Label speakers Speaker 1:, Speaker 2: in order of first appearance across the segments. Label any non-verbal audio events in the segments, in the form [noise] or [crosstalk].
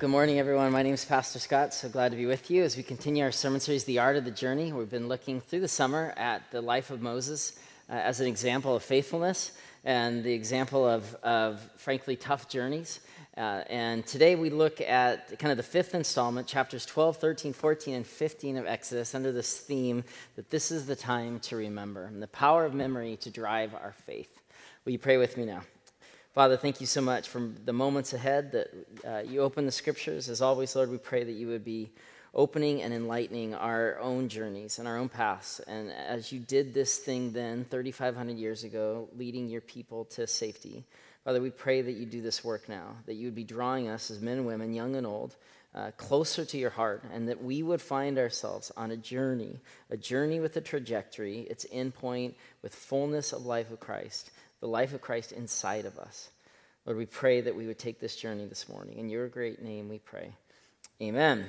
Speaker 1: Good morning, everyone. My name is Pastor Scott. So glad to be with you as we continue our sermon series, The Art of the Journey. We've been looking through the summer at the life of Moses uh, as an example of faithfulness and the example of, of frankly, tough journeys. Uh, and today we look at kind of the fifth installment, chapters 12, 13, 14, and 15 of Exodus, under this theme that this is the time to remember and the power of memory to drive our faith. Will you pray with me now? Father, thank you so much for the moments ahead that uh, you open the scriptures. As always, Lord, we pray that you would be opening and enlightening our own journeys and our own paths. And as you did this thing then, 3,500 years ago, leading your people to safety, Father, we pray that you do this work now, that you would be drawing us as men and women, young and old, uh, closer to your heart, and that we would find ourselves on a journey, a journey with a trajectory, its endpoint with fullness of life of Christ the life of Christ inside of us. Lord, we pray that we would take this journey this morning. In your great name we pray. Amen.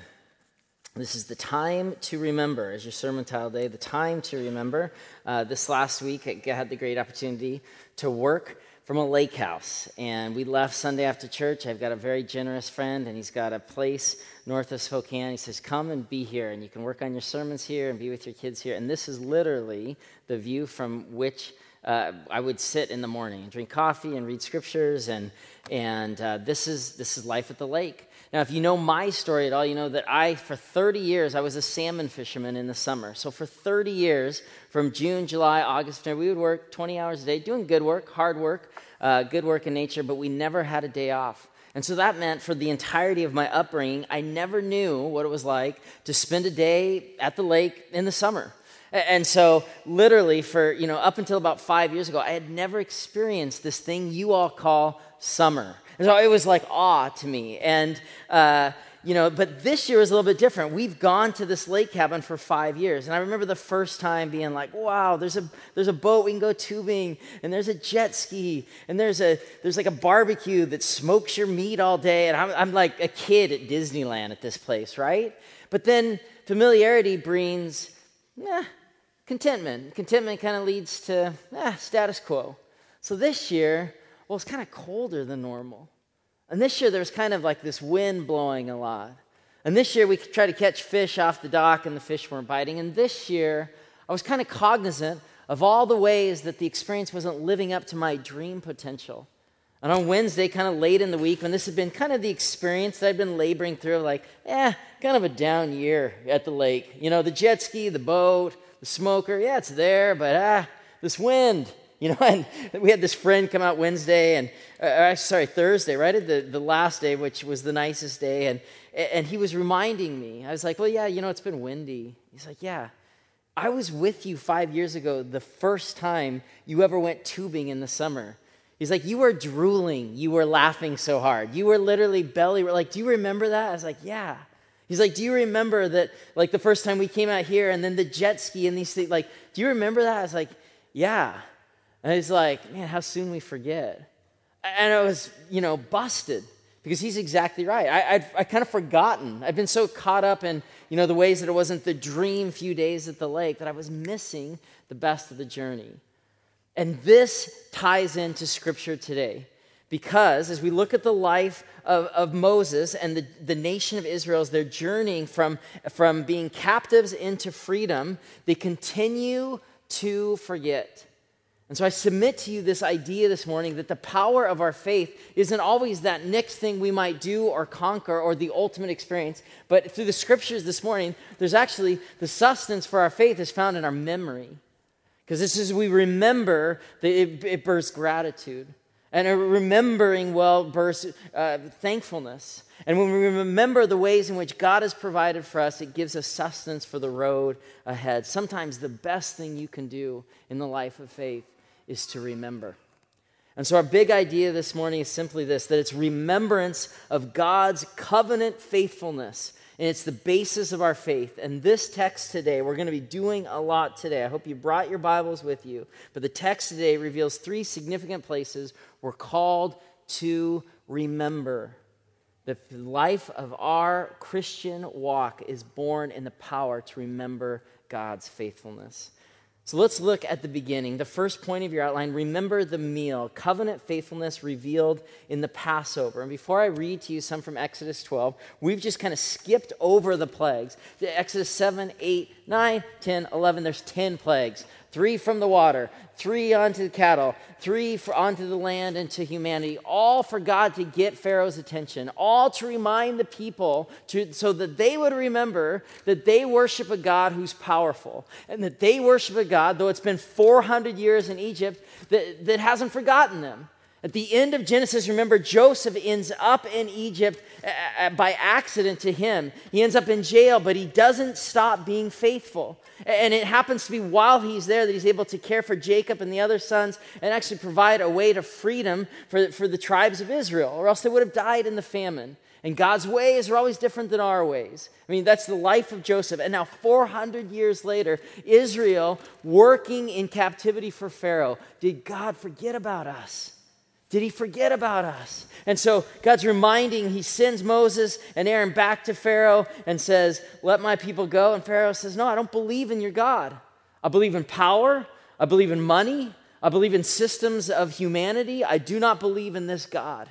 Speaker 1: This is the time to remember, as your sermon title today, the time to remember. Uh, this last week, I had the great opportunity to work from a lake house. And we left Sunday after church. I've got a very generous friend, and he's got a place north of Spokane. He says, Come and be here, and you can work on your sermons here and be with your kids here. And this is literally the view from which uh, I would sit in the morning and drink coffee and read scriptures, and, and uh, this, is, this is life at the lake. Now, if you know my story at all, you know that I, for 30 years, I was a salmon fisherman in the summer. So for 30 years, from June, July, August, we would work 20 hours a day, doing good work, hard work, uh, good work in nature, but we never had a day off. And so that meant for the entirety of my upbringing, I never knew what it was like to spend a day at the lake in the summer. And so, literally, for, you know, up until about five years ago, I had never experienced this thing you all call summer. And so it was like awe to me. And, uh, you know, but this year is a little bit different. We've gone to this lake cabin for five years. And I remember the first time being like, wow, there's a, there's a boat we can go tubing, and there's a jet ski, and there's, a, there's like a barbecue that smokes your meat all day. And I'm, I'm like a kid at Disneyland at this place, right? But then familiarity brings, eh, contentment. Contentment kind of leads to eh, status quo. So this year, well, it's kind of colder than normal. And this year, there was kind of like this wind blowing a lot. And this year, we tried to catch fish off the dock, and the fish weren't biting. And this year, I was kind of cognizant of all the ways that the experience wasn't living up to my dream potential. And on Wednesday, kind of late in the week, when this had been kind of the experience that I'd been laboring through, like, eh, kind of a down year at the lake. You know, the jet ski, the boat, the smoker, yeah, it's there, but ah, this wind, you know. [laughs] And we had this friend come out Wednesday, and uh, uh sorry, Thursday, right the, the last day, which was the nicest day, and and he was reminding me. I was like, well, yeah, you know, it's been windy. He's like, yeah. I was with you five years ago, the first time you ever went tubing in the summer. He's like, You were drooling. You were laughing so hard. You were literally belly. Like, do you remember that? I was like, Yeah. He's like, Do you remember that, like, the first time we came out here and then the jet ski and these things? Like, do you remember that? I was like, Yeah. And he's like, Man, how soon we forget. And I was, you know, busted because he's exactly right. I, I'd, I kind of forgotten. I've been so caught up in, you know, the ways that it wasn't the dream few days at the lake that I was missing the best of the journey. And this ties into Scripture today. Because as we look at the life of, of Moses and the, the nation of Israel as they're journeying from, from being captives into freedom, they continue to forget. And so I submit to you this idea this morning that the power of our faith isn't always that next thing we might do or conquer or the ultimate experience, but through the scriptures this morning, there's actually the sustenance for our faith is found in our memory. Because this is we remember that it, it births gratitude. And a remembering well bursts uh, thankfulness. And when we remember the ways in which God has provided for us, it gives us sustenance for the road ahead. Sometimes the best thing you can do in the life of faith is to remember. And so, our big idea this morning is simply this that it's remembrance of God's covenant faithfulness and it's the basis of our faith. And this text today, we're going to be doing a lot today. I hope you brought your Bibles with you. But the text today reveals three significant places we're called to remember. The life of our Christian walk is born in the power to remember God's faithfulness. So let's look at the beginning. The first point of your outline remember the meal, covenant faithfulness revealed in the Passover. And before I read to you some from Exodus 12, we've just kind of skipped over the plagues. Exodus 7, 8, 9, 10, 11, there's 10 plagues three from the water, three onto the cattle, three onto the land and to humanity, all for God to get Pharaoh's attention, all to remind the people to, so that they would remember that they worship a God who's powerful and that they worship a God, though it's been 400 years in Egypt, that, that hasn't forgotten them. At the end of Genesis, remember, Joseph ends up in Egypt uh, uh, by accident to him. He ends up in jail, but he doesn't stop being faithful. And it happens to be while he's there that he's able to care for Jacob and the other sons and actually provide a way to freedom for, for the tribes of Israel, or else they would have died in the famine. And God's ways are always different than our ways. I mean, that's the life of Joseph. And now, 400 years later, Israel working in captivity for Pharaoh. Did God forget about us? Did he forget about us? And so God's reminding, he sends Moses and Aaron back to Pharaoh and says, Let my people go. And Pharaoh says, No, I don't believe in your God. I believe in power. I believe in money. I believe in systems of humanity. I do not believe in this God.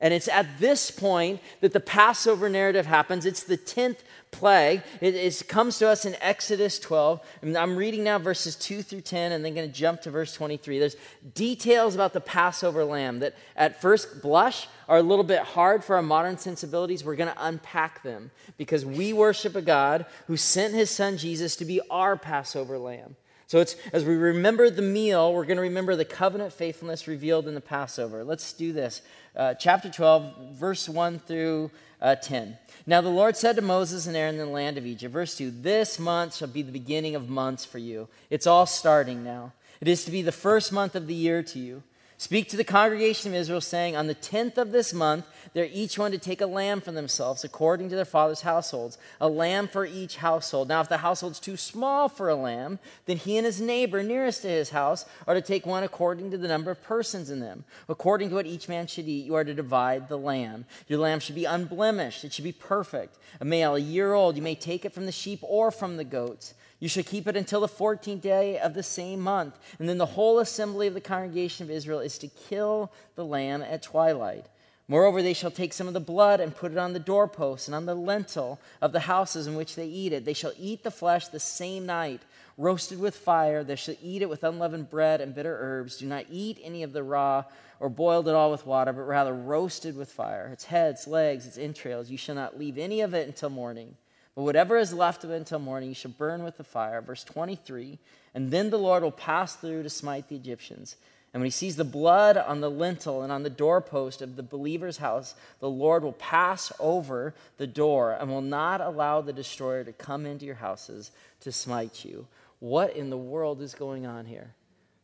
Speaker 1: And it's at this point that the Passover narrative happens. It's the 10th plague. It, it, comes to us in Exodus 12. And I'm reading now verses 2 through 10 and then going to jump to verse 23. There's details about the Passover lamb that at first blush are a little bit hard for our modern sensibilities. We're going to unpack them because we worship a God who sent his son Jesus to be our Passover lamb. So it's as we remember the meal, we're going to remember the covenant faithfulness revealed in the Passover. Let's do this. Uh, chapter 12, verse 1 through uh, 10. Now the Lord said to Moses and Aaron in the land of Egypt, verse 2 This month shall be the beginning of months for you. It's all starting now. It is to be the first month of the year to you. Speak to the congregation of Israel, saying, On the tenth of this month, they're each one to take a lamb for themselves, according to their father's households, a lamb for each household. Now, if the household's too small for a lamb, then he and his neighbor nearest to his house are to take one according to the number of persons in them. According to what each man should eat, you are to divide the lamb. Your lamb should be unblemished, it should be perfect. A male, a year old, you may take it from the sheep or from the goats. You shall keep it until the 14th day of the same month. And then the whole assembly of the congregation of Israel is to kill the lamb at twilight. Moreover, they shall take some of the blood and put it on the doorposts and on the lintel of the houses in which they eat it. They shall eat the flesh the same night, roasted with fire. They shall eat it with unleavened bread and bitter herbs. Do not eat any of the raw or boiled at all with water, but rather roasted with fire. Its heads, legs, its entrails. You shall not leave any of it until morning. But whatever is left of it until morning, you shall burn with the fire. Verse 23 And then the Lord will pass through to smite the Egyptians. And when he sees the blood on the lintel and on the doorpost of the believer's house, the Lord will pass over the door and will not allow the destroyer to come into your houses to smite you. What in the world is going on here?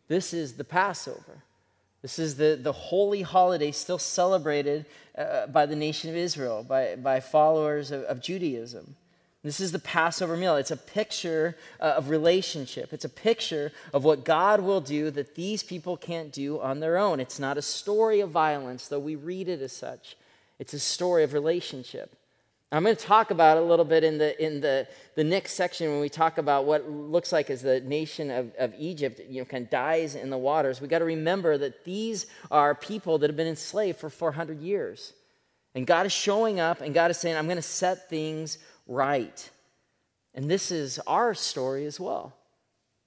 Speaker 1: This is the Passover. This is the, the holy holiday still celebrated uh, by the nation of Israel, by, by followers of, of Judaism. This is the Passover meal. It's a picture uh, of relationship. It's a picture of what God will do that these people can't do on their own. It's not a story of violence, though we read it as such. It's a story of relationship. I'm going to talk about it a little bit in the in the, the next section when we talk about what looks like as the nation of, of Egypt, you know, kind of dies in the waters. We got to remember that these are people that have been enslaved for 400 years. And God is showing up and God is saying, I'm going to set things right. And this is our story as well.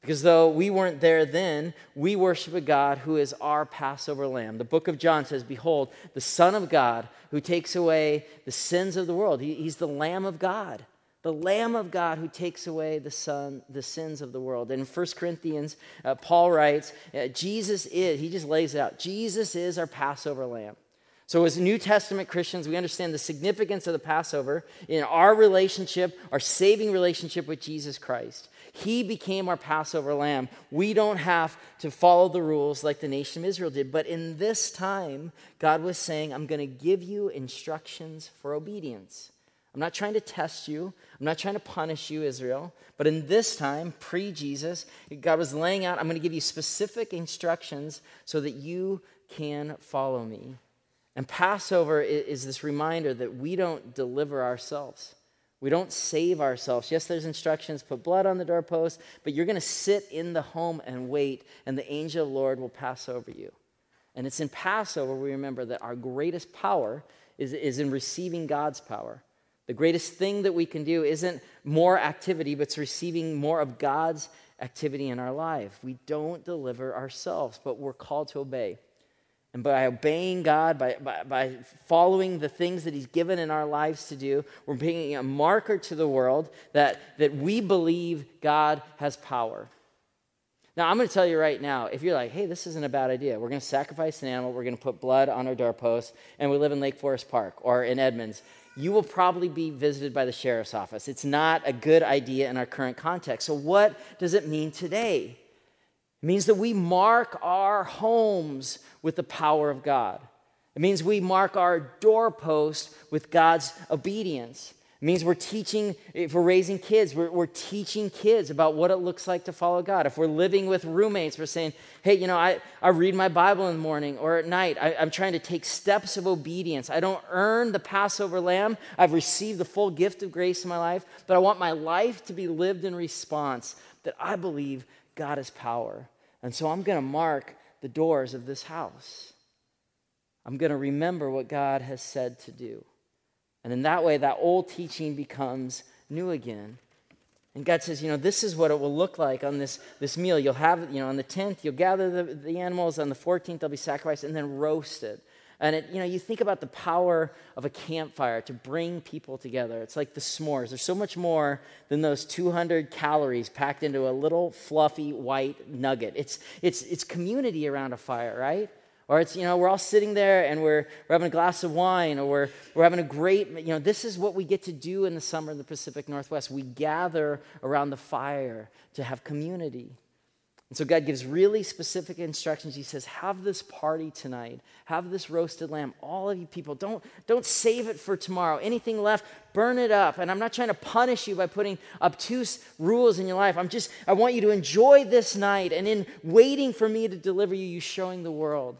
Speaker 1: Because though we weren't there then, we worship a God who is our Passover lamb. The book of John says, Behold, the Son of God who takes away the sins of the world. He, he's the Lamb of God, the Lamb of God who takes away the, son, the sins of the world. And in 1 Corinthians, uh, Paul writes, uh, Jesus is, he just lays it out, Jesus is our Passover lamb. So, as New Testament Christians, we understand the significance of the Passover in our relationship, our saving relationship with Jesus Christ. He became our Passover lamb. We don't have to follow the rules like the nation of Israel did. But in this time, God was saying, I'm going to give you instructions for obedience. I'm not trying to test you. I'm not trying to punish you, Israel. But in this time, pre Jesus, God was laying out, I'm going to give you specific instructions so that you can follow me. And Passover is this reminder that we don't deliver ourselves. We don't save ourselves. Yes, there's instructions put blood on the doorpost, but you're going to sit in the home and wait, and the angel of the Lord will pass over you. And it's in Passover we remember that our greatest power is, is in receiving God's power. The greatest thing that we can do isn't more activity, but it's receiving more of God's activity in our life. We don't deliver ourselves, but we're called to obey. And by obeying God, by, by, by, following the things that He's given in our lives to do, we're being a marker to the world that, that we believe God has power. Now, I'm going to tell you right now if you're like, hey, this isn't a bad idea, we're going to sacrifice an animal, we're going to put blood on our doorpost, and we live in Lake Forest Park or in Edmonds, you will probably be visited by the sheriff's office. It's not a good idea in our current context. So, what does it mean today? It means that we mark our homes with the power of God. It means we mark our doorpost with God's obedience. It means we're teaching, if we're raising kids, we're, we're, teaching kids about what it looks like to follow God. If we're living with roommates, we're saying, hey, you know, I, I read my Bible in the morning or at night. I, I'm trying to take steps of obedience. I don't earn the Passover lamb. I've received the full gift of grace in my life, but I want my life to be lived in response that I believe God has power. And so I'm going to mark the doors of this house. I'm going to remember what God has said to do. And in that way, that old teaching becomes new again. And God says, you know, this is what it will look like on this, this meal. You'll have, you know, on the 10th, you'll gather the, the animals. On the 14th, they'll be sacrificed and then roasted. And it, you know, you think about the power of a campfire to bring people together. It's like the s'mores. There's so much more than those 200 calories packed into a little fluffy white nugget. It's, it's, it's community around a fire, right? Or it's, you know, we're all sitting there and we're, we're having a glass of wine or we're, we're having a great, you know, this is what we get to do in the summer in the Pacific Northwest. We gather around the fire to have community. And so God gives really specific instructions. He says, Have this party tonight. Have this roasted lamb. All of you people, don't, don't save it for tomorrow. Anything left, burn it up. And I'm not trying to punish you by putting obtuse rules in your life. I'm just, I want you to enjoy this night. And in waiting for me to deliver you, you showing the world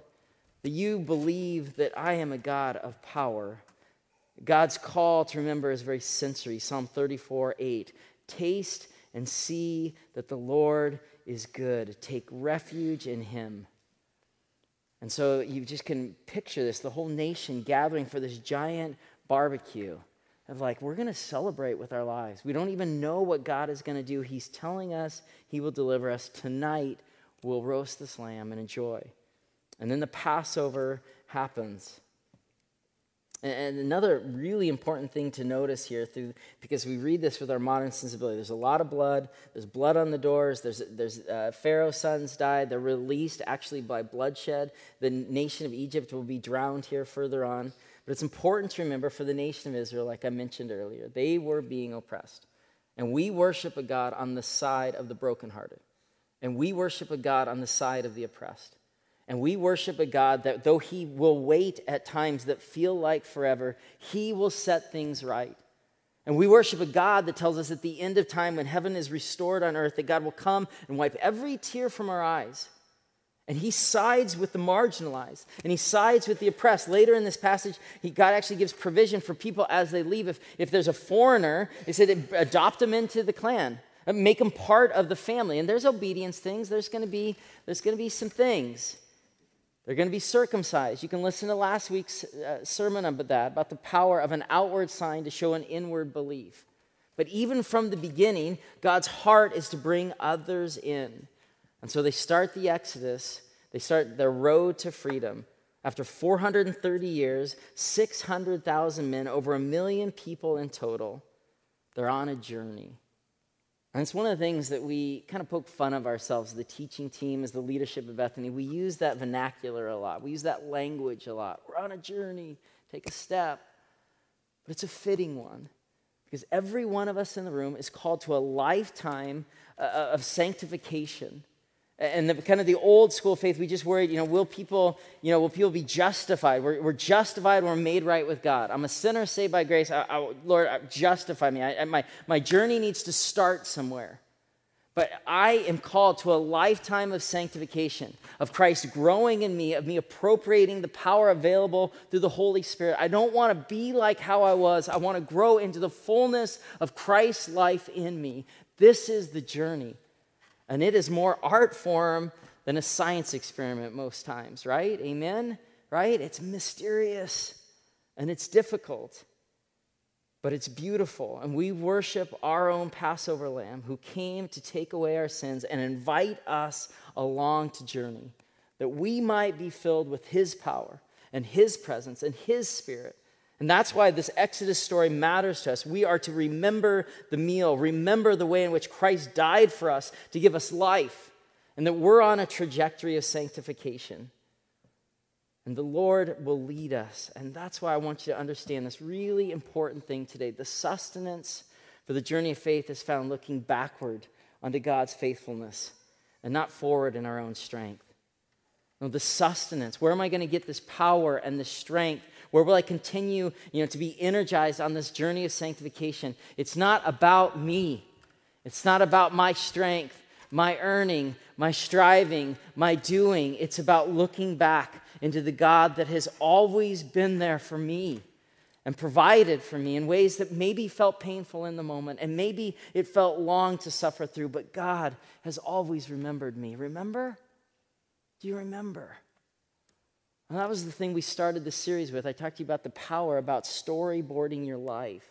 Speaker 1: that you believe that I am a God of power. God's call to remember is very sensory. Psalm 34 8. Taste and see that the Lord is good. Take refuge in him. And so you just can picture this the whole nation gathering for this giant barbecue of like, we're going to celebrate with our lives. We don't even know what God is going to do. He's telling us He will deliver us. Tonight, we'll roast this lamb and enjoy. And then the Passover happens. And another really important thing to notice here, through, because we read this with our modern sensibility, there's a lot of blood. There's blood on the doors. There's, there's uh, Pharaoh's sons died. They're released actually by bloodshed. The nation of Egypt will be drowned here further on. But it's important to remember for the nation of Israel, like I mentioned earlier, they were being oppressed. And we worship a God on the side of the brokenhearted. And we worship a God on the side of the oppressed. And we worship a God that, though He will wait at times that feel like forever, He will set things right. And we worship a God that tells us at the end of time, when heaven is restored on earth, that God will come and wipe every tear from our eyes. And he sides with the marginalized and he sides with the oppressed. Later in this passage, he, God actually gives provision for people as they leave. If, if there's a foreigner, he said, adopt them into the clan, make them part of the family. And there's obedience things, there's going to be, there's going to be some things. They're going to be circumcised. You can listen to last week's uh, sermon about that, about the power of an outward sign to show an inward belief. But even from the beginning, God's heart is to bring others in. And so they start the Exodus, they start their road to freedom. After 430 years, 600,000 men, over a million people in total, they're on a journey. And it's one of the things that we kind of poke fun of ourselves, the teaching team, as the leadership of Bethany. We use that vernacular a lot, we use that language a lot. We're on a journey, take a step. But it's a fitting one because every one of us in the room is called to a lifetime uh, uh of sanctification and the kind of the old school faith we just worried you know will people you know will people be justified we're, we're justified we're made right with god i'm a sinner saved by grace I, I, lord uh, justify me I, my, my journey needs to start somewhere But I am called to a lifetime of sanctification, of Christ growing in me, of me appropriating the power available through the Holy Spirit. I don't want to be like how I was. I want to grow into the fullness of Christ's life in me. This is the journey. And it is more art form than a science experiment most times, right? Amen? Right? It's mysterious and it's difficult but it's beautiful. And we worship our own Passover lamb who came to take away our sins and invite us along to journey that we might be filled with his power and his presence and his spirit. And that's why this Exodus story matters to us. We are to remember the meal, remember the way in which Christ died for us to give us life, and that we're on a trajectory of sanctification. And the Lord will lead us. And that's why I want you to understand this really important thing today. The sustenance for the journey of faith is found looking backward unto God's faithfulness and not forward in our own strength. No, the sustenance. Where am I going to get this power and this strength? Where will I continue, you know, to be energized on this journey of sanctification? It's not about me. It's not about my strength, my earning, my striving, my doing. It's about looking back into the God that has always been there for me and provided for me in ways that maybe felt painful in the moment and maybe it felt long to suffer through, but God has always remembered me. Remember? Do you remember? That was the thing we started the series with. I talked to you about the power about storyboarding your life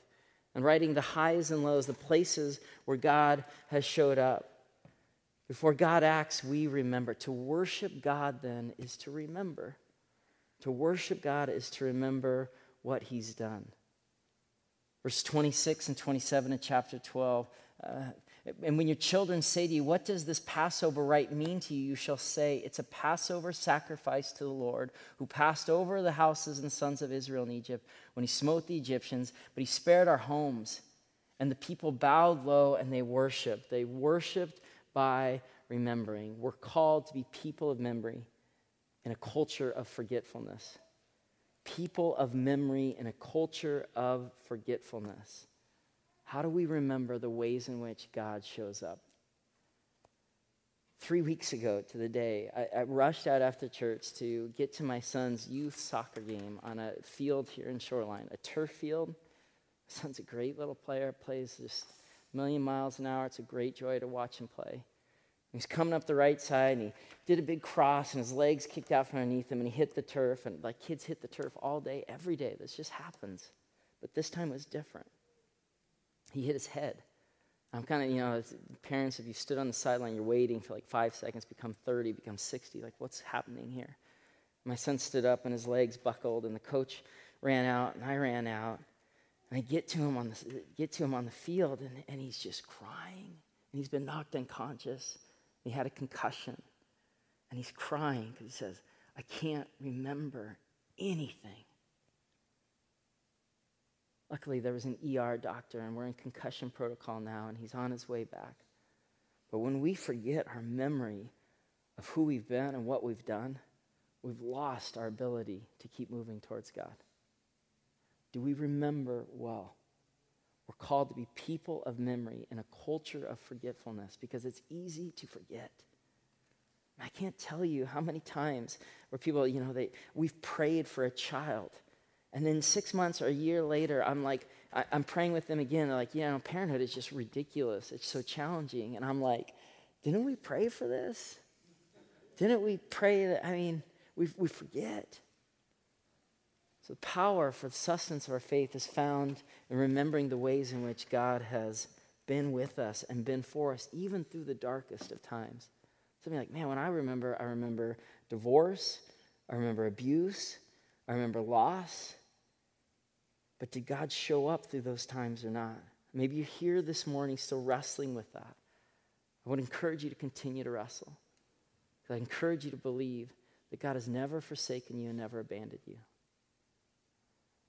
Speaker 1: and writing the highs and lows, the places where God has showed up. Before God acts, we remember. To worship God, then, is to remember. To worship God is to remember what He's done. Verse 26 and 27 in chapter 12. Uh, and when your children say to you, What does this Passover rite mean to you? You shall say, It's a Passover sacrifice to the Lord, who passed over the houses and sons of Israel in Egypt when he smote the Egyptians, but he spared our homes. And the people bowed low and they worshiped. They worshiped by remembering. We're called to be people of memory in a culture of forgetfulness. People of memory in a culture of forgetfulness. How do we remember the ways in which God shows up? Three weeks ago to the day, I, I, rushed out after church to get to my son's youth soccer game on a field here in Shoreline, a turf field. My son's a great little player, plays just a million miles an hour. It's a great joy to watch him play. He's coming up the right side and he did a big cross and his legs kicked out from underneath him and he hit the turf. And like kids hit the turf all day, every day. This just happens. But this time was different. He hit his head. I'm kind of, you know, parents, if you stood on the sideline, you're waiting for like five seconds, become 30, become 60. Like, what's happening here? My son stood up and his legs buckled, and the coach ran out, and I ran out. And I get to him on the, get to him on the field, and, and he's just crying. And he's been knocked unconscious. He had a concussion. And he's crying because he says, I can't remember anything. Luckily, there was an ER doctor, and we're in concussion protocol now, and he's on his way back. But when we forget our memory of who we've been and what we've done, we've lost our ability to keep moving towards God. Do we remember well? We're called to be people of memory in a culture of forgetfulness because it's easy to forget. I can't tell you how many times where people, you know, they, we've prayed for a child. And then six months or a year later, I'm like, I, am praying with them again. They're like, yeah, you know, parenthood is just ridiculous. It's so challenging. And I'm like, didn't we pray for this? Didn't we pray that? I mean, we, we forget. So, the power for the sustenance of our faith is found in remembering the ways in which God has been with us and been for us, even through the darkest of times. Something like, man, when I remember, I remember divorce, I remember abuse, I remember loss. But did God show up through those times or not? Maybe you're here this morning still wrestling with that. I would encourage you to continue to wrestle. I encourage you to believe that God has never forsaken you and never abandoned you.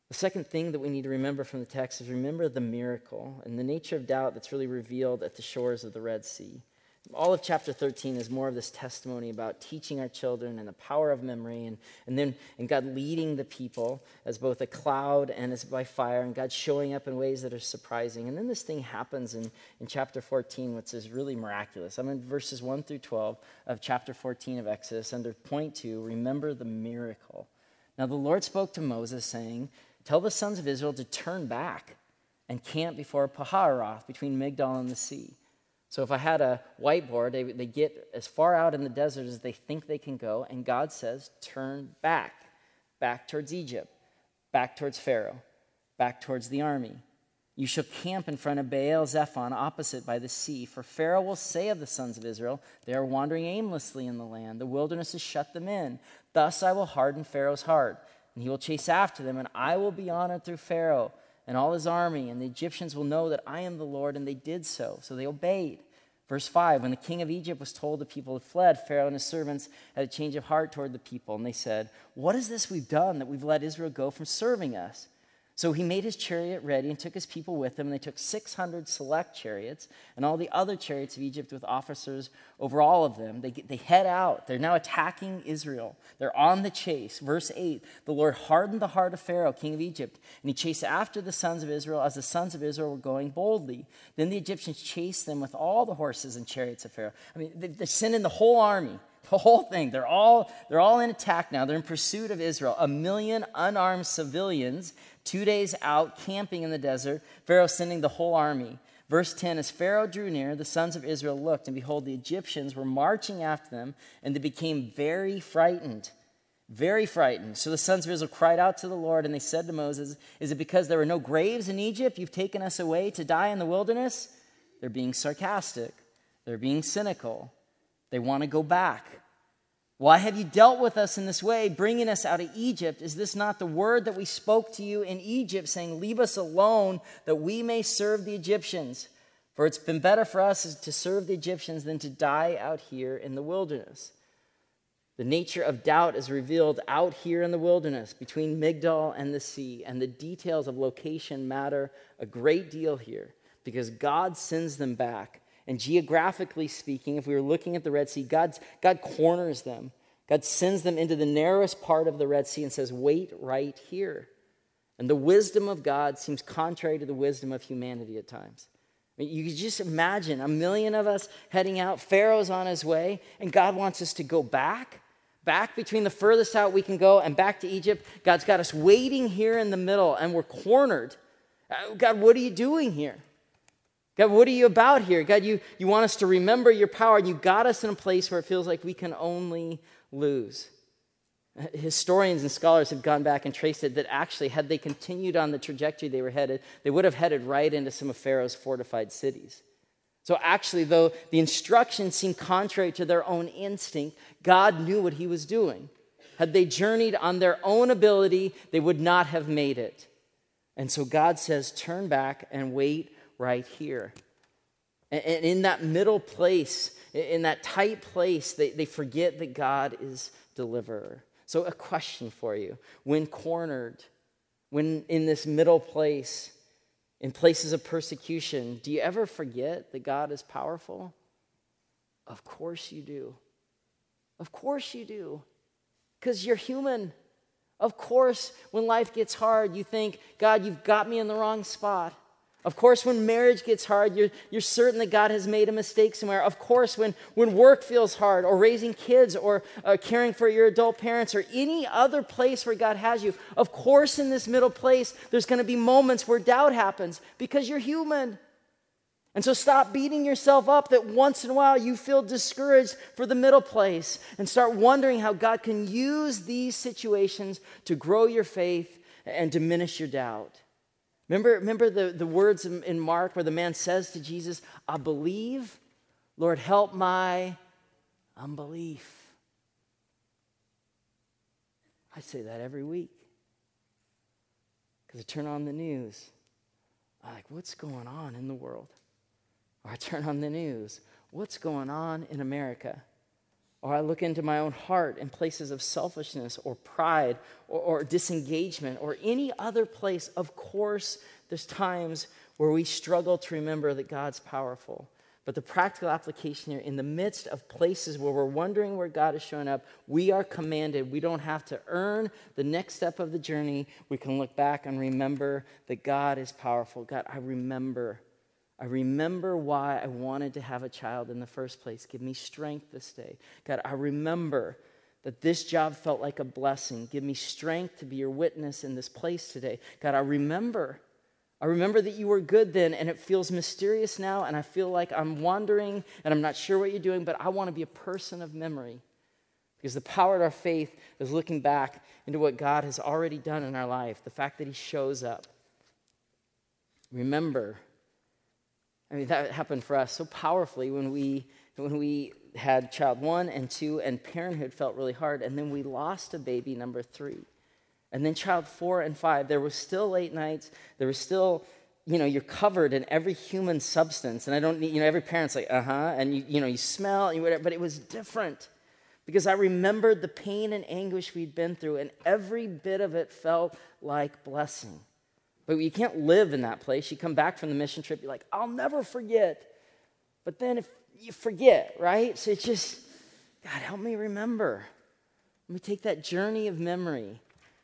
Speaker 1: The second thing that we need to remember from the text is remember the miracle and the nature of doubt that's really revealed at the shores of the Red Sea. All of chapter 13 is more of this testimony about teaching our children and the power of memory, and, and then and God leading the people as both a cloud and as by fire, and God showing up in ways that are surprising. And then this thing happens in, in chapter 14, which is really miraculous. I'm in verses 1 through 12 of chapter 14 of Exodus, under point two, remember the miracle. Now the Lord spoke to Moses, saying, Tell the sons of Israel to turn back and camp before Pihahiroth between Migdol and the sea. So if I had a whiteboard, they, they get as far out in the desert as they think they can go, and God says, turn back, back towards Egypt, back towards Pharaoh, back towards the army. You shall camp in front of Baal Zephon, opposite by the sea. For Pharaoh will say of the sons of Israel, They are wandering aimlessly in the land. The wilderness has shut them in. Thus I will harden Pharaoh's heart, and he will chase after them, and I will be honored through Pharaoh and all his army, and the Egyptians will know that I am the Lord, and they did so. So they obeyed. Verse 5 When the king of Egypt was told the people had fled, Pharaoh and his servants had a change of heart toward the people, and they said, What is this we've done that we've let Israel go from serving us? So he made his chariot ready and took his people with him. And they took 600 select chariots and all the other chariots of Egypt with officers over all of them. They, they head out. They're now attacking Israel. They're on the chase. Verse 8 The Lord hardened the heart of Pharaoh, king of Egypt, and he chased after the sons of Israel as the sons of Israel were going boldly. Then the Egyptians chased them with all the horses and chariots of Pharaoh. I mean, they, they sent in the whole army [laughs] the whole thing they're all they're all in attack now they're in pursuit of israel a million unarmed civilians Two days out, camping in the desert, Pharaoh sending the whole army. Verse 10 As Pharaoh drew near, the sons of Israel looked, and behold, the Egyptians were marching after them, and they became very frightened. Very frightened. So the sons of Israel cried out to the Lord, and they said to Moses, Is it because there were no graves in Egypt you've taken us away to die in the wilderness? They're being sarcastic, they're being cynical. They want to go back. Why have you dealt with us in this way, bringing us out of Egypt? Is this not the word that we spoke to you in Egypt, saying, Leave us alone that we may serve the Egyptians? For it's been better for us to serve the Egyptians than to die out here in the wilderness. The nature of doubt is revealed out here in the wilderness between Migdol and the sea, and the details of location matter a great deal here because God sends them back and geographically speaking, if we were looking at the Red Sea, God's, God corners them. God sends them into the narrowest part of the Red Sea and says, Wait right here. And the wisdom of God seems contrary to the wisdom of humanity at times. I mean, you can just imagine a million of us heading out, Pharaoh's on his way, and God wants us to go back, back between the furthest out we can go and back to Egypt. God's got us waiting here in the middle, and we're cornered. Uh, God, what are you doing here? God, what are you about here? God, you, you want us to remember your power, and you got us in a place where it feels like we can only lose. Historians and scholars have gone back and traced it that actually, had they continued on the trajectory they were headed, they would have headed right into some of Pharaoh's fortified cities. So, actually, though the instructions seemed contrary to their own instinct, God knew what he was doing. Had they journeyed on their own ability, they would not have made it. And so God says, Turn back and wait right here. And in that middle place, in that tight place, they, they forget that God is deliverer. So, a question for you when cornered, when in this middle place, in places of persecution, do you ever forget that God is powerful? Of course you do. Of course you do. Because you're human. Of course, when life gets hard, you think, God, you've got me in the wrong spot. Of course, when marriage gets hard, you're, you're certain that God has made a mistake somewhere. Of course, when, when work feels hard, or raising kids, or uh, caring for your adult parents, or any other place where God has you, of course, in this middle place, there's going to be moments where doubt happens because you're human. And so stop beating yourself up that once in a while you feel discouraged for the middle place and start wondering how God can use these situations to grow your faith and diminish your doubt. Remember, remember the, the words in, in Mark where the man says to Jesus, I believe, Lord, help my unbelief. I say that every week. Because I turn on the news. I'm like, what's going on in the world? Or I turn on the news. What's going on in America? Or I look into my own heart in places of selfishness or pride or, or, disengagement or any other place, of course, there's times where we struggle to remember that God's powerful. But the practical application here, in the midst of places where we're wondering where God is showing up, we are commanded. We don't have to earn the next step of the journey. We can look back and remember that God is powerful. God, I remember. I remember why I wanted to have a child in the first place. Give me strength this day. God, I remember that this job felt like a blessing. Give me strength to be your witness in this place today. God, I remember I remember that you were good then, and it feels mysterious now, and I feel like I'm wandering and I'm not sure what you're doing, but I want to be a person of memory. Because the power of our faith is looking back into what God has already done in our life, the fact that He shows up. Remember, I mean, that happened for us so powerfully when we, when we had child one and two, and parenthood felt really hard, and then we lost a baby number three. And then child four and five, there were still late nights. There was still, you know, you're covered in every human substance. And I don't need, you know, every parent's like, uh huh. And you, you know, you smell and whatever, but it was different because I remembered the pain and anguish we'd been through, and every bit of it felt like blessing. But you can't live in that place. You come back from the mission trip, you're like, I'll never forget. But then if you forget, right? So it's just, God, help me remember. Let me take that journey of memory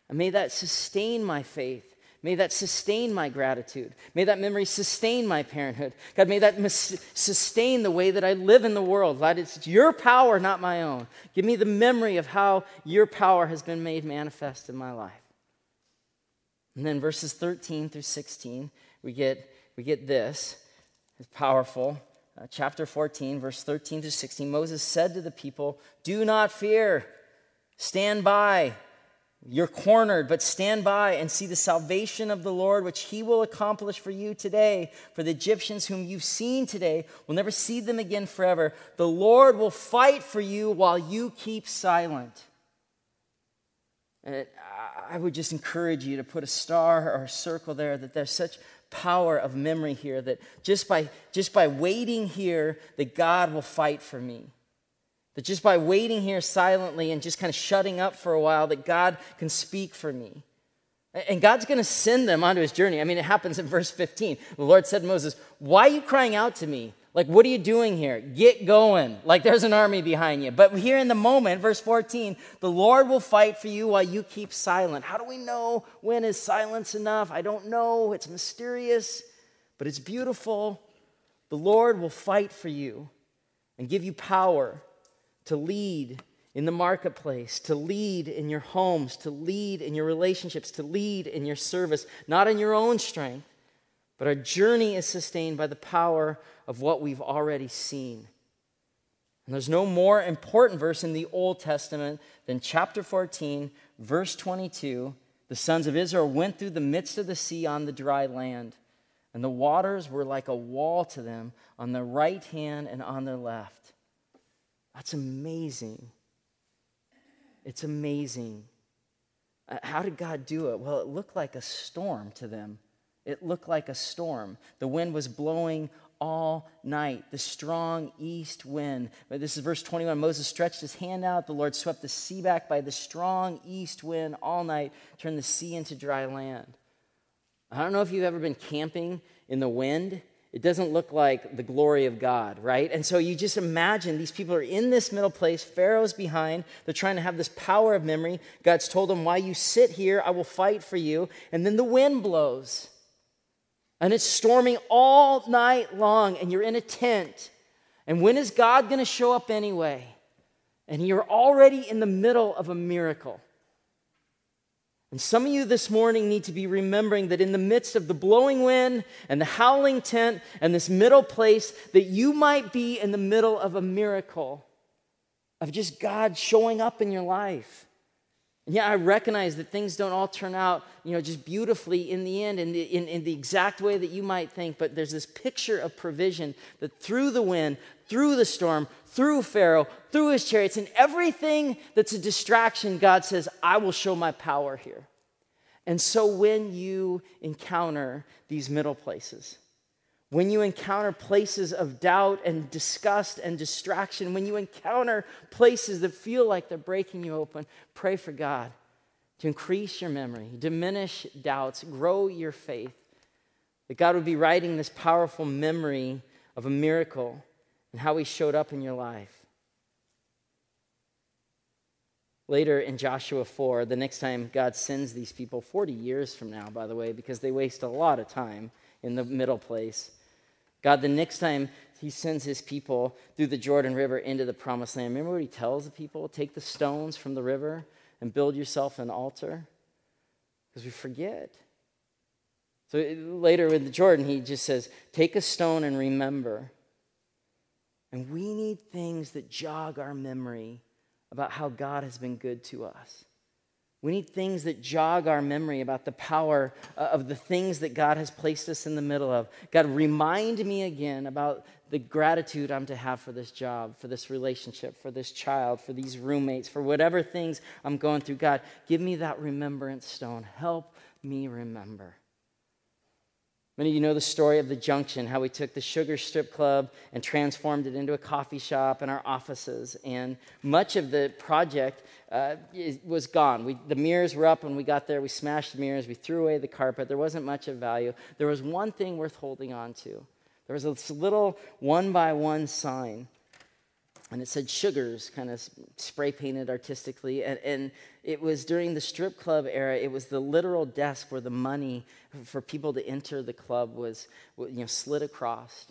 Speaker 1: and may that sustain my faith. May that sustain my gratitude. May that memory sustain my parenthood. God, may that sustain the way that I live in the world. God, it's your power, not my own. Give me the memory of how your power has been made manifest in my life. And then verses 13 through 16, we get, we get this. It's powerful. Uh, chapter 14, verse 13 through 16. Moses said to the people, Do not fear, stand by you're cornered, but stand by and see the salvation of the Lord, which he will accomplish for you today. For the Egyptians whom you've seen today will never see them again forever. The Lord will fight for you while you keep silent. And I would just encourage you to put a star or a circle there that there's such power of memory here that just by, just by waiting here, that God will fight for me. That just by waiting here silently and just kind of shutting up for a while, that God can speak for me. And God's going to send them onto his journey. I mean, it happens in verse 15. The Lord said to Moses, Why are you crying out to me? Like, what are you doing here? Get going. Like, there's an army behind you. But here in the moment, verse 14, the Lord will fight for you while you keep silent. How do we know when is silence enough? I don't know. It's mysterious, but it's beautiful. The Lord will fight for you and give you power to lead in the marketplace, to lead in your homes, to lead in your relationships, to lead in your service, not in your own strength, but our journey is sustained by the power of what we've already seen. And there's no more important verse in the Old Testament than chapter 14, verse 22. The sons of Israel went through the midst of the sea on the dry land, and the waters were like a wall to them on their right hand and on their left. That's amazing. It's amazing. Uh, how did God do it? Well, it looked like a storm to them. It looked like a storm. The wind was blowing all night, the strong east wind. But this is verse 21. Moses stretched his hand out. The Lord swept the sea back by the strong east wind all night, turned the sea into dry land. I don't know if you've ever been camping in the wind. It doesn't look like the glory of God, right? And so you just imagine these people are in this middle place. Pharaoh's behind. They're trying to have this power of memory. God's told them, Why you sit here, I will fight for you. And then the wind blows. And it's storming all night long, and you're in a tent. And when is God going to show up anyway? And you're already in the middle of a miracle. And some of you this morning need to be remembering that in the midst of the blowing wind and the howling tent and this middle place, that you might be in the middle of a miracle of just God showing up in your life. Yeah, I recognize that things don't all turn out, you know, just beautifully in the end, in the, in, in the exact way that you might think, but there's this picture of provision that through the wind, through the storm, through Pharaoh, through his chariots, and everything that's a distraction, God says, I will show my power here. And so when you encounter these middle places, when you encounter places of doubt and disgust and distraction, when you encounter places that feel like they're breaking you open, pray for God to increase your memory, diminish doubts, grow your faith. That God would be writing this powerful memory of a miracle and how he showed up in your life. Later in Joshua 4, the next time God sends these people, 40 years from now, by the way, because they waste a lot of time in the middle place. God, the next time he sends his people through the Jordan River into the promised land, remember what he tells the people? Take the stones from the river and build yourself an altar? Because we forget. So later with the Jordan, he just says, Take a stone and remember. And we need things that jog our memory about how God has been good to us. We need things that jog our memory about the power uh, of the things that God has placed us in the middle of. God, remind me again about the gratitude I'm to have for this job, for this relationship, for this child, for these roommates, for whatever things I'm going through. God, give me that remembrance stone. Help me remember. Many of you know the story of the junction, how we took the sugar strip club and transformed it into a coffee shop and our offices. And much of the project uh, was gone. We, the mirrors were up when we got there. We smashed the mirrors. We threw away the carpet. There wasn't much of value. There was one thing worth holding on to. There was this little one by one sign and it said sugars kind of spray painted artistically and, and it was during the strip club era it was the literal desk where the money for people to enter the club was you know slid across.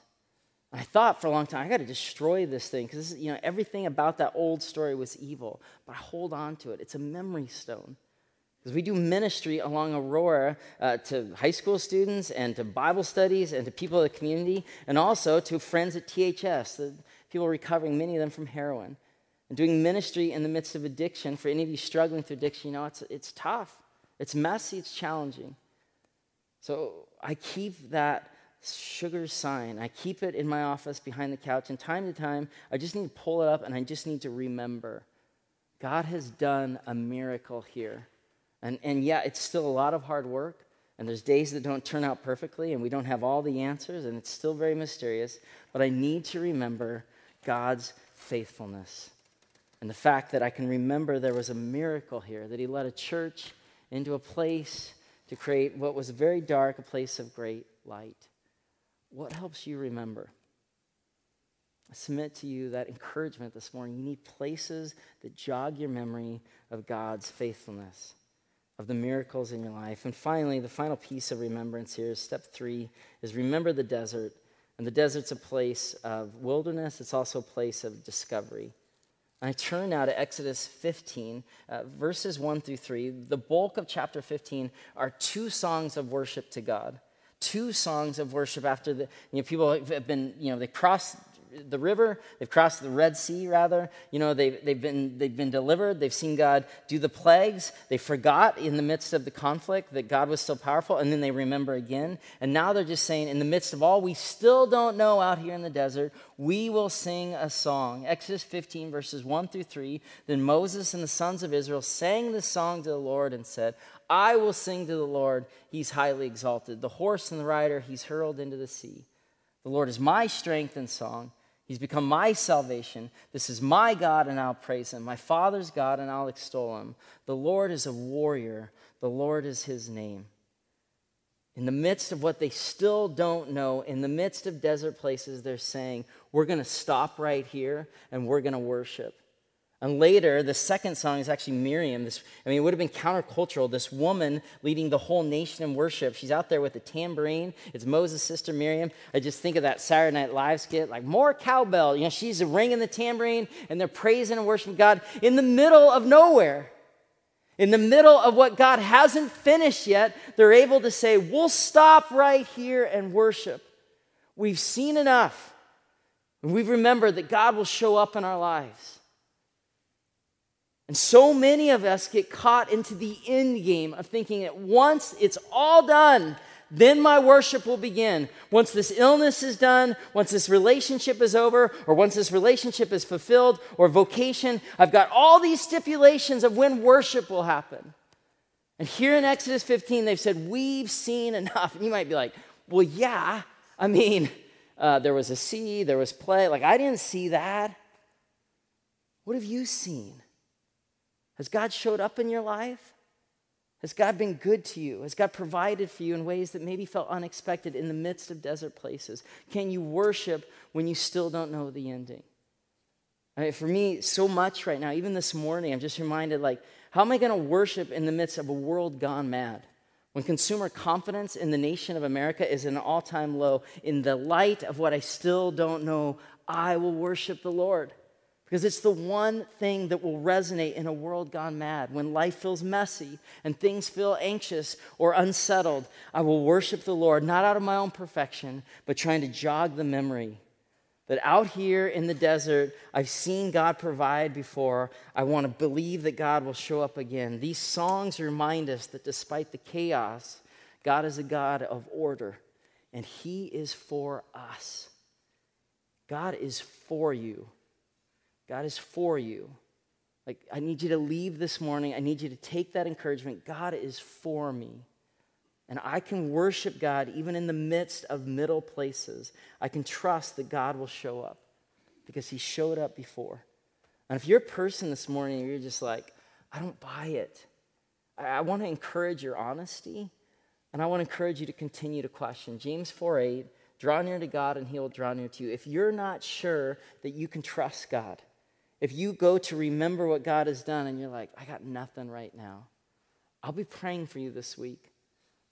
Speaker 1: I thought for a long time i got to destroy this thing because you know everything about that old story was evil but i hold on to it. It's a memory stone. Because we do ministry along Aurora uh, to high school students and to Bible studies and to people in the community and also to friends at THS, the people recovering, many of them from heroin. And doing ministry in the midst of addiction, for any of you struggling through addiction, you know, it's, it's tough. It's messy, it's challenging. So I keep that sugar sign. I keep it in my office behind the couch, and time to time, I just need to pull it up and I just need to remember God has done a miracle here. And, and yeah, it's still a lot of hard work, and there's days that don't turn out perfectly, and we don't have all the answers, and it's still very mysterious. But I need to remember God's faithfulness. And the fact that I can remember there was a miracle here, that He led a church into a place to create what was very dark, a place of great light. What helps you remember? I submit to you that encouragement this morning. You need places that jog your memory of God's faithfulness, of the miracles in your life. And finally, the final piece of remembrance here is step three is remember the desert and the desert's a place of wilderness, it's also a place of discovery. I turn now to Exodus 15, uh, verses 1 through 3. The bulk of chapter 15 are two songs of worship to God. Two songs of worship after the you know, people have been, you know, they crossed the river, they've crossed the Red Sea, rather. You know, they've, they've, been, they've been delivered, they've seen God do the plagues, they forgot in the midst of the conflict that God was still powerful, and then they remember again. And now they're just saying, in the midst of all we still don't know out here in the desert, we will sing a song. Exodus 15, verses 1 through 3. Then Moses and the sons of Israel sang this song to the Lord and said, I will sing to the Lord, he's highly exalted. The horse and the rider he's hurled into the sea. The Lord is my strength and song. He's become my salvation. This is my God, and I'll praise him. My Father's God, and I'll extol him. The Lord is a warrior, the Lord is his name. In the midst of what they still don't know, in the midst of desert places, they're saying, We're going to stop right here and we're going to worship. And later, the second song is actually Miriam. This, I mean, it would have been countercultural. This woman leading the whole nation in worship. She's out there with the tambourine. It's Moses' sister Miriam. I just think of that Saturday Night Live skit, like more cowbell. You know, she's ringing the tambourine, and they're praising and worshiping God in the middle of nowhere. In the middle of what God hasn't finished yet, they're able to say, We'll stop right here and worship. We've seen enough. And we've remembered that God will show up in our lives. And so many of us get caught into the end game of thinking that once it's all done, then my worship will begin. Once this illness is done, once this relationship is over, or once this relationship is fulfilled, or vocation, I've got all these stipulations of when worship will happen. And here in Exodus 15, they've said, We've seen enough. And you might be like, Well, yeah. I mean, uh, there was a sea, there was play. Like, I didn't see that. What have you seen? Has God showed up in your life? Has God been good to you? Has God provided for you in ways that maybe felt unexpected in the midst of desert places? Can you worship when you still don't know the ending? I mean, for me, so much right now, even this morning, I'm just reminded like, how am I going to worship in the midst of a world gone mad? When consumer confidence in the nation of America is at an all time low, in the light of what I still don't know, I will worship the Lord. Because it's the one thing that will resonate in a world gone mad. When life feels messy and things feel anxious or unsettled, I will worship the Lord, not out of my own perfection, but trying to jog the memory that out here in the desert, I've seen God provide before. I want to believe that God will show up again. These songs remind us that despite the chaos, God is a God of order, and He is for us. God is for you. God is for you. Like, I need you to leave this morning. I need you to take that encouragement. God is for me. And I can worship God even in the midst of middle places. I can trust that God will show up because He showed up before. And if you're a person this morning, you're just like, I don't buy it. I, I want to encourage your honesty, and I want to encourage you to continue to question. James 4 8, draw near to God, and He will draw near to you. If you're not sure that you can trust God, if you go to remember what God has done and you're like, I got nothing right now, I'll be praying for you this week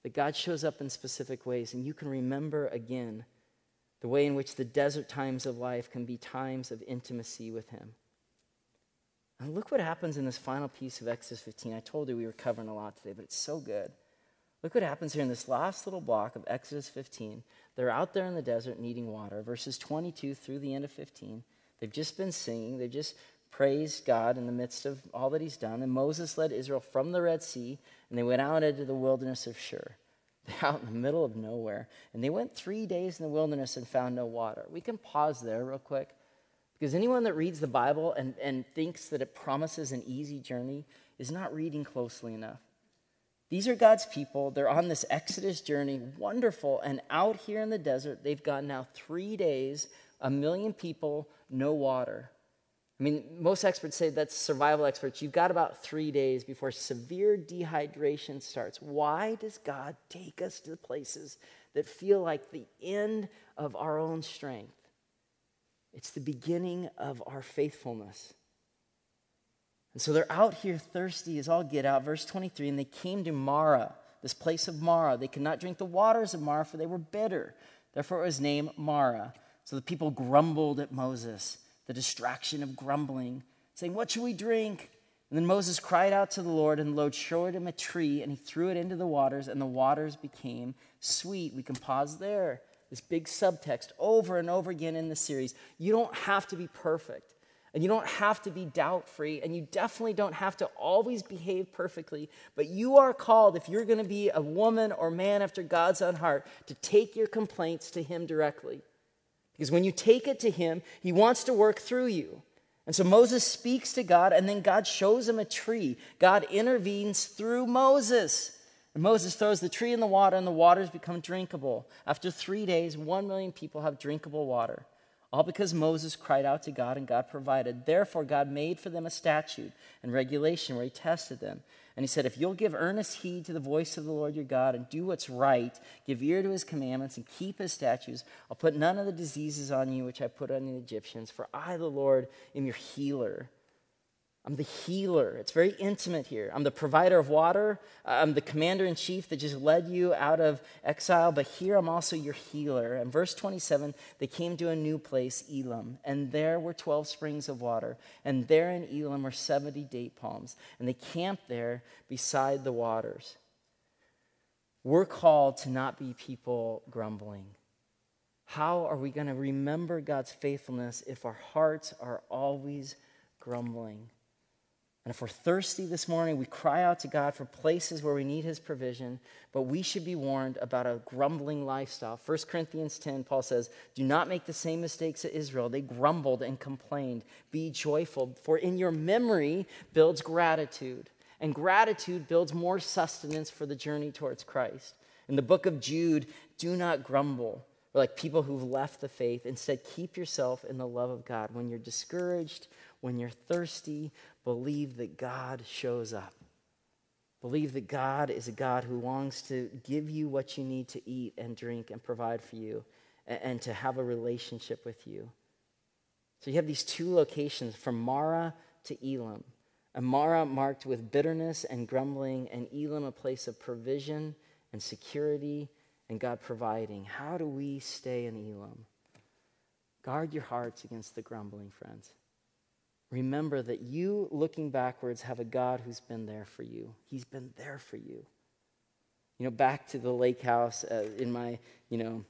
Speaker 1: that God shows up in specific ways and you can remember again the way in which the desert times of life can be times of intimacy with Him. And look what happens in this final piece of Exodus 15. I told you we were covering a lot today, but it's so good. Look what happens here in this last little block of Exodus 15. They're out there in the desert needing water, verses 22 through the end of 15. They've just been singing, they've just praised God in the midst of all that He's done. And Moses led Israel from the Red Sea, and they went out into the wilderness of Shur. [laughs] Out in the middle of nowhere. And they went three days in the wilderness and found no water. We can pause there real quick. Because anyone that reads the Bible and, and thinks that it promises an easy journey is not reading closely enough. These are God's people. They're on this Exodus journey, wonderful. And out here in the desert, they've gone now three days, a million people, no water. I mean, most experts say that's survival experts. You've got about three days before severe dehydration starts. Why does God take us to places that feel like the end of our own strength? It's the beginning of our faithfulness. And so they're out here thirsty as all get out. Verse 23 and they came to Marah, this place of Marah. They could not drink the waters of Marah, for they were bitter. Therefore it was named Marah. So the people grumbled at Moses, the distraction of grumbling, saying, What shall we drink? And then Moses cried out to the Lord, and the Lord showed him a tree, and he threw it into the waters, and the waters became sweet. We can pause there. This big subtext over and over again in the series. You don't have to be perfect. And you don't have to be doubt free, and you definitely don't have to always behave perfectly. But you are called, if you're going to be a woman or man after God's own heart, to take your complaints to Him directly. Because when you take it to Him, He wants to work through you. And so Moses speaks to God, and then God shows him a tree. God intervenes through Moses. And Moses throws the tree in the water, and the waters become drinkable. After three days, one million people have drinkable water. All because Moses cried out to God and God provided. Therefore, God made for them a statute and regulation where he tested them. And he said, If you'll give earnest heed to the voice of the Lord your God and do what's right, give ear to his commandments and keep his statutes, I'll put none of the diseases on you which I put on the Egyptians, for I, the Lord, am your healer. I'm the healer. It's very intimate here. I'm the provider of water. Uh, I'm the commander in chief that just led you out of exile, but here I'm also your healer. And verse 27 they came to a new place, Elim, and there were 12 springs of water, and there in Elim were 70 date palms, and they camped there beside the waters. We're called to not be people grumbling. How are we going to remember God's faithfulness if our hearts are always grumbling? And if we're thirsty this morning, we cry out to God for places where we need his provision, but we should be warned about a grumbling lifestyle. 1 Corinthians 10, Paul says, Do not make the same mistakes as Israel. They grumbled and complained. Be joyful, for in your memory builds gratitude, and gratitude builds more sustenance for the journey towards Christ. In the book of Jude, do not grumble. We're like people who've left the faith. Instead, keep yourself in the love of God. When you're discouraged, when you're thirsty, believe that God shows up. Believe that God is a God who longs to give you what you need to eat and drink and provide for you and, and to have a relationship with you. So you have these two locations from Marah to Elim. And Marah marked with bitterness and grumbling, and Elim a place of provision and security and God providing. How do we stay in Elim? Guard your hearts against the grumbling, friends. Remember that you, looking backwards, have a God who's been there for you. He's been there for you. You know, back to the lake house uh, in my, you know,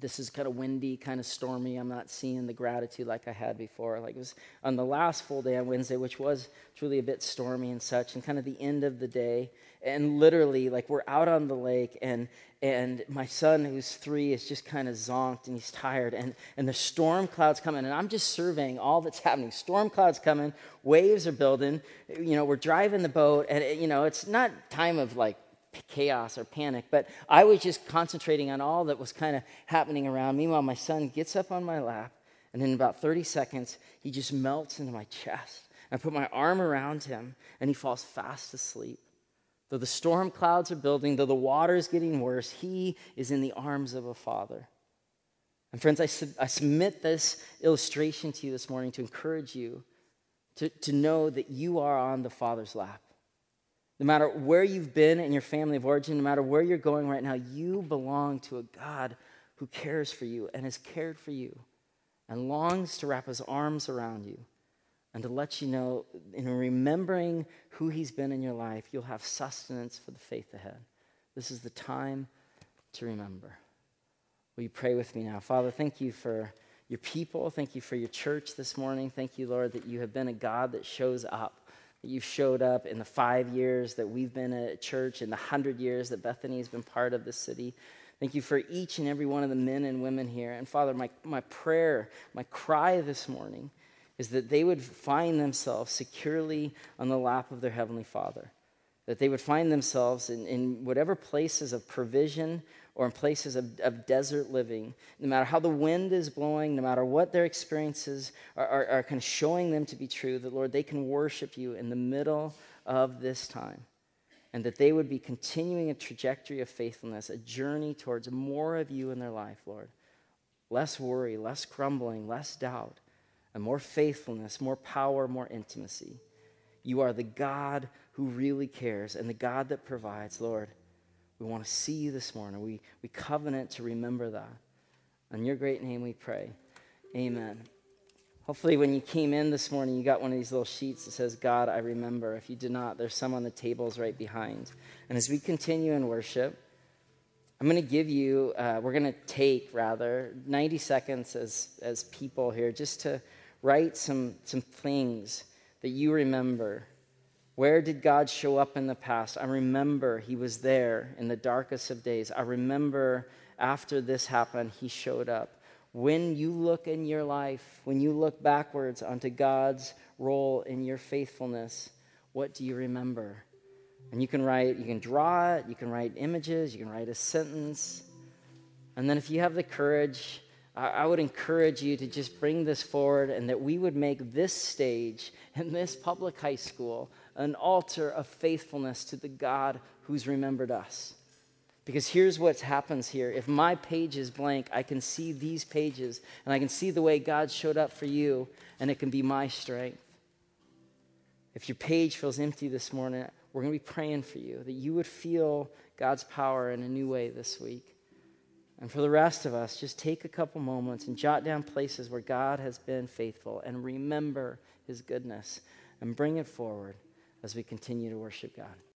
Speaker 1: this is kind of windy, kind of stormy. I'm not seeing the gratitude like I had before. Like it was on the last full day on Wednesday, which was truly a bit stormy and such, and kind of the end of the day. And literally, like we're out on the lake, and and my son, who's three, is just kind of zonked and he's tired. And and the storm clouds coming, and I'm just surveying all that's [laughs] happening. Storm clouds coming, waves are building. You know, we're driving the boat, and it, you know, it's not time of like chaos or panic, but I was just concentrating on all that was kind of happening around. Meanwhile, my son gets up on my lap, and in about 30 seconds, he just melts into my chest. I put my arm around him, and he falls fast asleep. Though the storm clouds are building, though the water is getting worse, he is in the arms of a father. And friends, I, sub- I submit this illustration to you this morning to encourage you to, to know that you are on the Father's lap. No matter where you've been in your family of origin, no matter where you're going right now, you belong to a God who cares for you and has cared for you and longs to wrap his arms around you and to let you know, in remembering who he's been in your life, you'll have sustenance for the faith ahead. This is the time to remember. Will you pray with me now? Father, thank you for your people. Thank you for your church this morning. Thank you, Lord, that you have been a God that shows up you've showed up in the five years that we've been at church, in the hundred years that Bethany has been part of the city. Thank you for each and every one of the men and women here. And Father, my, my prayer, my cry this morning is that they would find themselves securely on the lap of their Heavenly Father. That they would find themselves in, in whatever places of provision or in places of, of desert living, no matter how the wind is blowing, no matter what their experiences are, are, are kind of showing them to be true, that Lord, they can worship you in the middle of this time. And that they would be continuing a trajectory of faithfulness, a journey towards more of you in their life, Lord. Less worry, less grumbling, less doubt, and more faithfulness, more power, more intimacy. You are the God who really cares and the God that provides, Lord. We want to see you this morning. We, we covenant to remember that. In your great name we pray. Amen. Hopefully, when you came in this morning, you got one of these little sheets that says, God, I remember. If you did not, there's some on the tables right behind. And as we continue in worship, I'm going to give you, uh, we're going to take rather, 90 seconds as, as people here just to write some, some things that you remember where did God show up in the past? I remember he was there in the darkest of days. I remember after this happened, he showed up. When you look in your life, when you look backwards onto God's role in your faithfulness, what do you remember? And you can write, you can draw it, you can write images, you can write a sentence. And then if you have the courage, I would encourage you to just bring this forward and that we would make this stage [laughs] in this public high school an altar of faithfulness to the God who's remembered us. Because here's what happens here. If my page is blank, I can see these pages and I can see the way God showed up for you, and it can be my strength. If your page feels empty this morning, we're going to be praying for you that you would feel God's power in a new way this week. And for the rest of us, just take a couple moments and jot down places where God has been faithful and remember his goodness and bring it forward as we continue to worship God.